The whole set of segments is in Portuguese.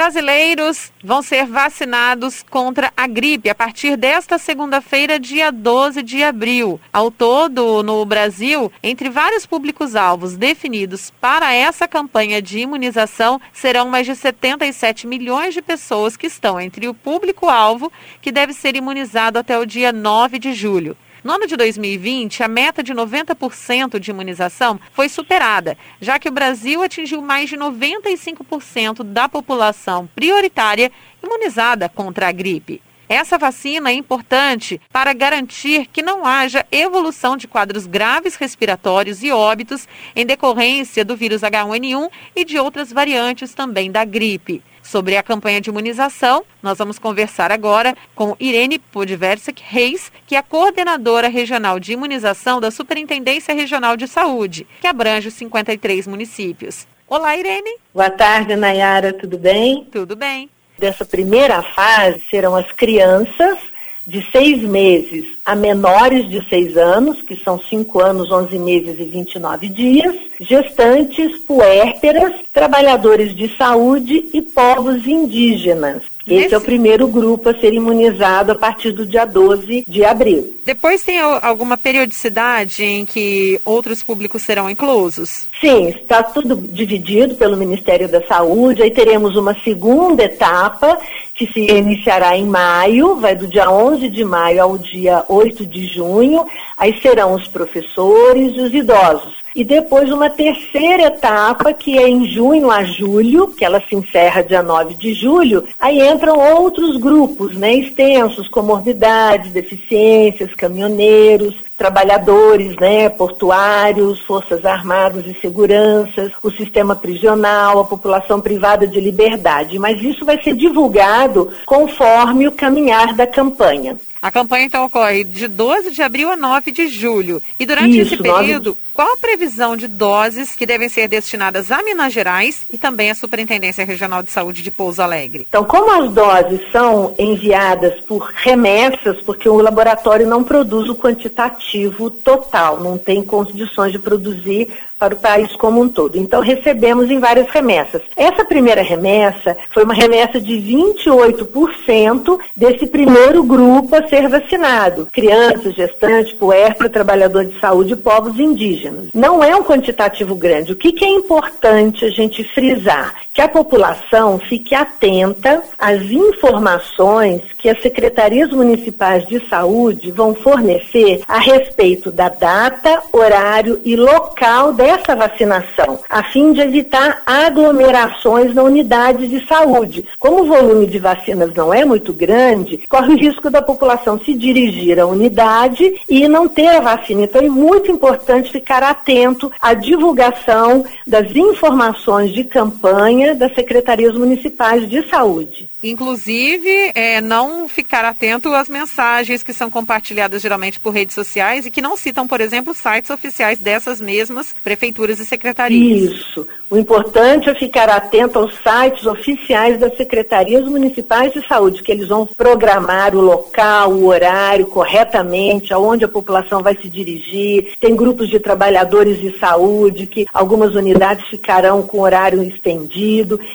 Brasileiros vão ser vacinados contra a gripe a partir desta segunda-feira, dia 12 de abril. Ao todo, no Brasil, entre vários públicos-alvos definidos para essa campanha de imunização, serão mais de 77 milhões de pessoas que estão entre o público-alvo que deve ser imunizado até o dia 9 de julho. No ano de 2020, a meta de 90% de imunização foi superada, já que o Brasil atingiu mais de 95% da população prioritária imunizada contra a gripe. Essa vacina é importante para garantir que não haja evolução de quadros graves respiratórios e óbitos em decorrência do vírus H1N1 e de outras variantes também da gripe. Sobre a campanha de imunização, nós vamos conversar agora com Irene Podversek Reis, que é a coordenadora regional de imunização da Superintendência Regional de Saúde, que abrange os 53 municípios. Olá, Irene. Boa tarde, Nayara, tudo bem? Tudo bem. Dessa primeira fase serão as crianças de seis meses a menores de seis anos, que são cinco anos, onze meses e 29 dias, gestantes, puérperas, trabalhadores de saúde e povos indígenas. Esse Nesse... é o primeiro grupo a ser imunizado a partir do dia 12 de abril. Depois tem alguma periodicidade em que outros públicos serão inclusos? Sim, está tudo dividido pelo Ministério da Saúde. Aí teremos uma segunda etapa que se iniciará em maio, vai do dia 11 de maio ao dia 8 de junho. Aí serão os professores e os idosos. E depois uma terceira etapa, que é em junho a julho, que ela se encerra dia 9 de julho, aí entram outros grupos, né, extensos, comorbidades, deficiências, caminhoneiros, trabalhadores, né, portuários, forças armadas e seguranças, o sistema prisional, a população privada de liberdade. Mas isso vai ser divulgado conforme o caminhar da campanha. A campanha então ocorre de 12 de abril a 9 de julho. E durante Isso, esse período, 9... qual a previsão de doses que devem ser destinadas a Minas Gerais e também à Superintendência Regional de Saúde de Pouso Alegre? Então, como as doses são enviadas por remessas, porque o laboratório não produz o quantitativo total, não tem condições de produzir para o país como um todo. Então, recebemos em várias remessas. Essa primeira remessa foi uma remessa de 28% desse primeiro grupo a ser vacinado: crianças, gestantes, puérpera, trabalhador de saúde e povos indígenas. Não é um quantitativo grande. O que, que é importante a gente frisar? Que a população fique atenta às informações que as secretarias municipais de saúde vão fornecer a respeito da data, horário e local dessa essa vacinação, a fim de evitar aglomerações na unidade de saúde. Como o volume de vacinas não é muito grande, corre o risco da população se dirigir à unidade e não ter a vacina. Então é muito importante ficar atento à divulgação das informações de campanha das secretarias municipais de saúde. Inclusive, é, não ficar atento às mensagens que são compartilhadas geralmente por redes sociais e que não citam, por exemplo, sites oficiais dessas mesmas prefeituras e secretarias. Isso. O importante é ficar atento aos sites oficiais das secretarias municipais de saúde, que eles vão programar o local, o horário corretamente, aonde a população vai se dirigir. Tem grupos de trabalhadores de saúde que algumas unidades ficarão com horário estendido.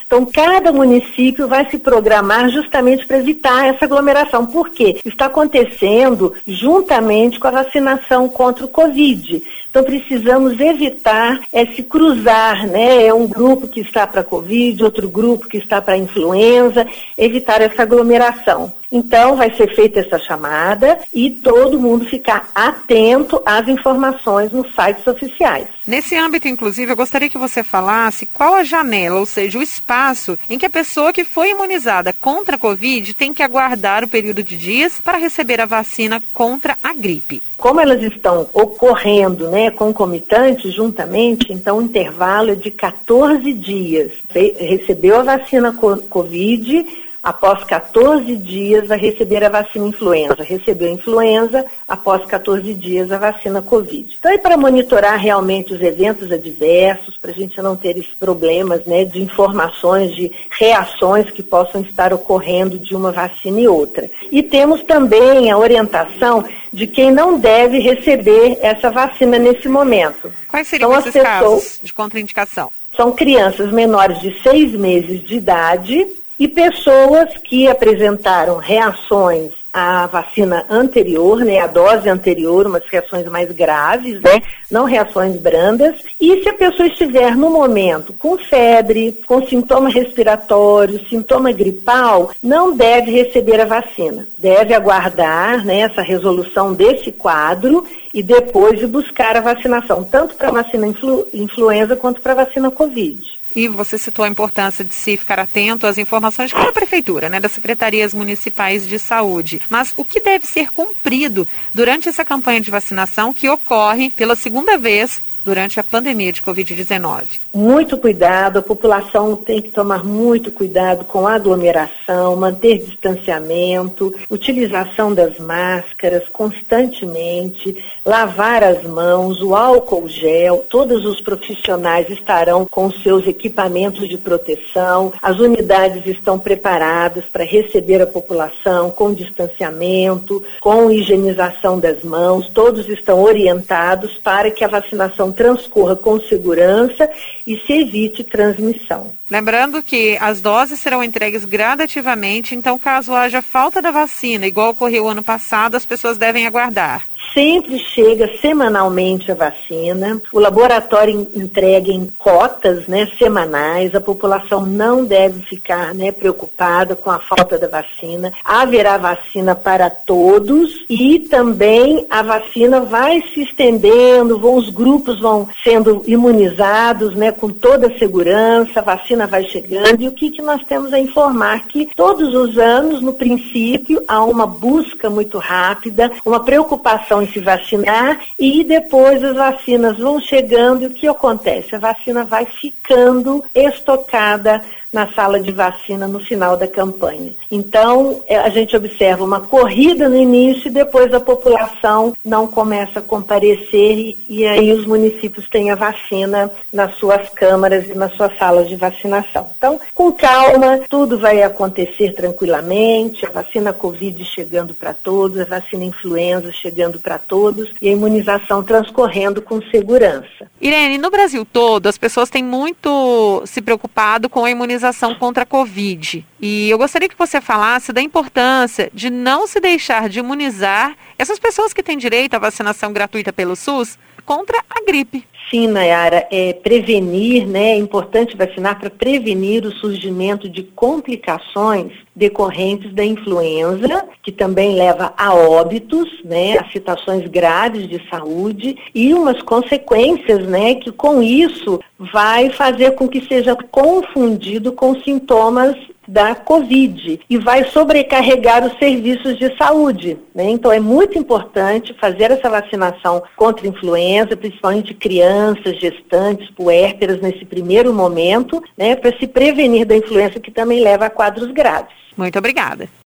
Então, cada município vai se programar programar justamente para evitar essa aglomeração. Por quê? Está acontecendo juntamente com a vacinação contra o Covid. Então precisamos evitar é, se cruzar, né? É um grupo que está para Covid, outro grupo que está para influenza, evitar essa aglomeração. Então, vai ser feita essa chamada e todo mundo ficar atento às informações nos sites oficiais. Nesse âmbito, inclusive, eu gostaria que você falasse qual a janela, ou seja, o espaço em que a pessoa que foi imunizada contra a Covid tem que aguardar o período de dias para receber a vacina contra a gripe. Como elas estão ocorrendo, né, concomitantes, juntamente, então o intervalo é de 14 dias. Recebeu a vacina Covid, após 14 dias vai receber a vacina influenza. Recebeu a influenza, após 14 dias a vacina Covid. Então é para monitorar realmente os eventos adversos, para a gente não ter esses problemas né, de informações, de reações que possam estar ocorrendo de uma vacina e outra. E temos também a orientação de quem não deve receber essa vacina nesse momento. Quais seriam então, esses pessoas, casos de contraindicação? São crianças menores de seis meses de idade, e pessoas que apresentaram reações à vacina anterior, né, a dose anterior, umas reações mais graves, né, não reações brandas. E se a pessoa estiver no momento com febre, com sintoma respiratório, sintoma gripal, não deve receber a vacina. Deve aguardar né, essa resolução desse quadro e depois de buscar a vacinação, tanto para a vacina influ influenza quanto para a vacina Covid. E você citou a importância de se ficar atento às informações da prefeitura, né, das secretarias municipais de saúde. Mas o que deve ser cumprido durante essa campanha de vacinação que ocorre pela segunda vez durante a pandemia de Covid-19? Muito cuidado, a população tem que tomar muito cuidado com aglomeração, manter distanciamento, utilização das máscaras constantemente, lavar as mãos, o álcool gel, todos os profissionais estarão com seus equipamentos de proteção, as unidades estão preparadas para receber a população com distanciamento, com higienização das mãos, todos estão orientados para que a vacinação transcorra com segurança e se evite transmissão. Lembrando que as doses serão entregues gradativamente, então caso haja falta da vacina, igual ocorreu ano passado, as pessoas devem aguardar sempre chega semanalmente a vacina. O laboratório entrega em cotas né, semanais. A população não deve ficar né, preocupada com a falta da vacina. Haverá vacina para todos e também a vacina vai se estendendo, vão, os grupos vão sendo imunizados né, com toda a segurança, a vacina vai chegando. E o que, que nós temos a informar? Que todos os anos, no princípio, há uma busca muito rápida, uma preocupação se vacinar e depois as vacinas vão chegando e o que acontece? A vacina vai ficando estocada na sala de vacina no final da campanha. Então, é, a gente observa uma corrida no início e depois a população não começa a comparecer e, e aí os municípios têm a vacina nas suas câmaras e nas suas salas de vacinação. Então, com calma, tudo vai acontecer tranquilamente, a vacina Covid chegando para todos, a vacina influenza chegando para todos e a imunização transcorrendo com segurança. Irene, no Brasil todo, as pessoas têm muito se preocupado com a imunização contra a Covid. E eu gostaria que você falasse da importância de não se deixar de imunizar essas pessoas que têm direito à vacinação gratuita pelo SUS contra a gripe. Sim, Nayara, é prevenir, né? É importante vacinar para prevenir o surgimento de complicações decorrentes da influenza, que também leva a óbitos, né? A situações graves de saúde e umas consequências, né? Que com isso vai fazer com que seja confundido com sintomas da Covid e vai sobrecarregar os serviços de saúde. Né? Então é muito importante fazer essa vacinação contra influenza, principalmente crianças, gestantes, puérperas nesse primeiro momento, né, para se prevenir da influenza que também leva a quadros graves. Muito obrigada.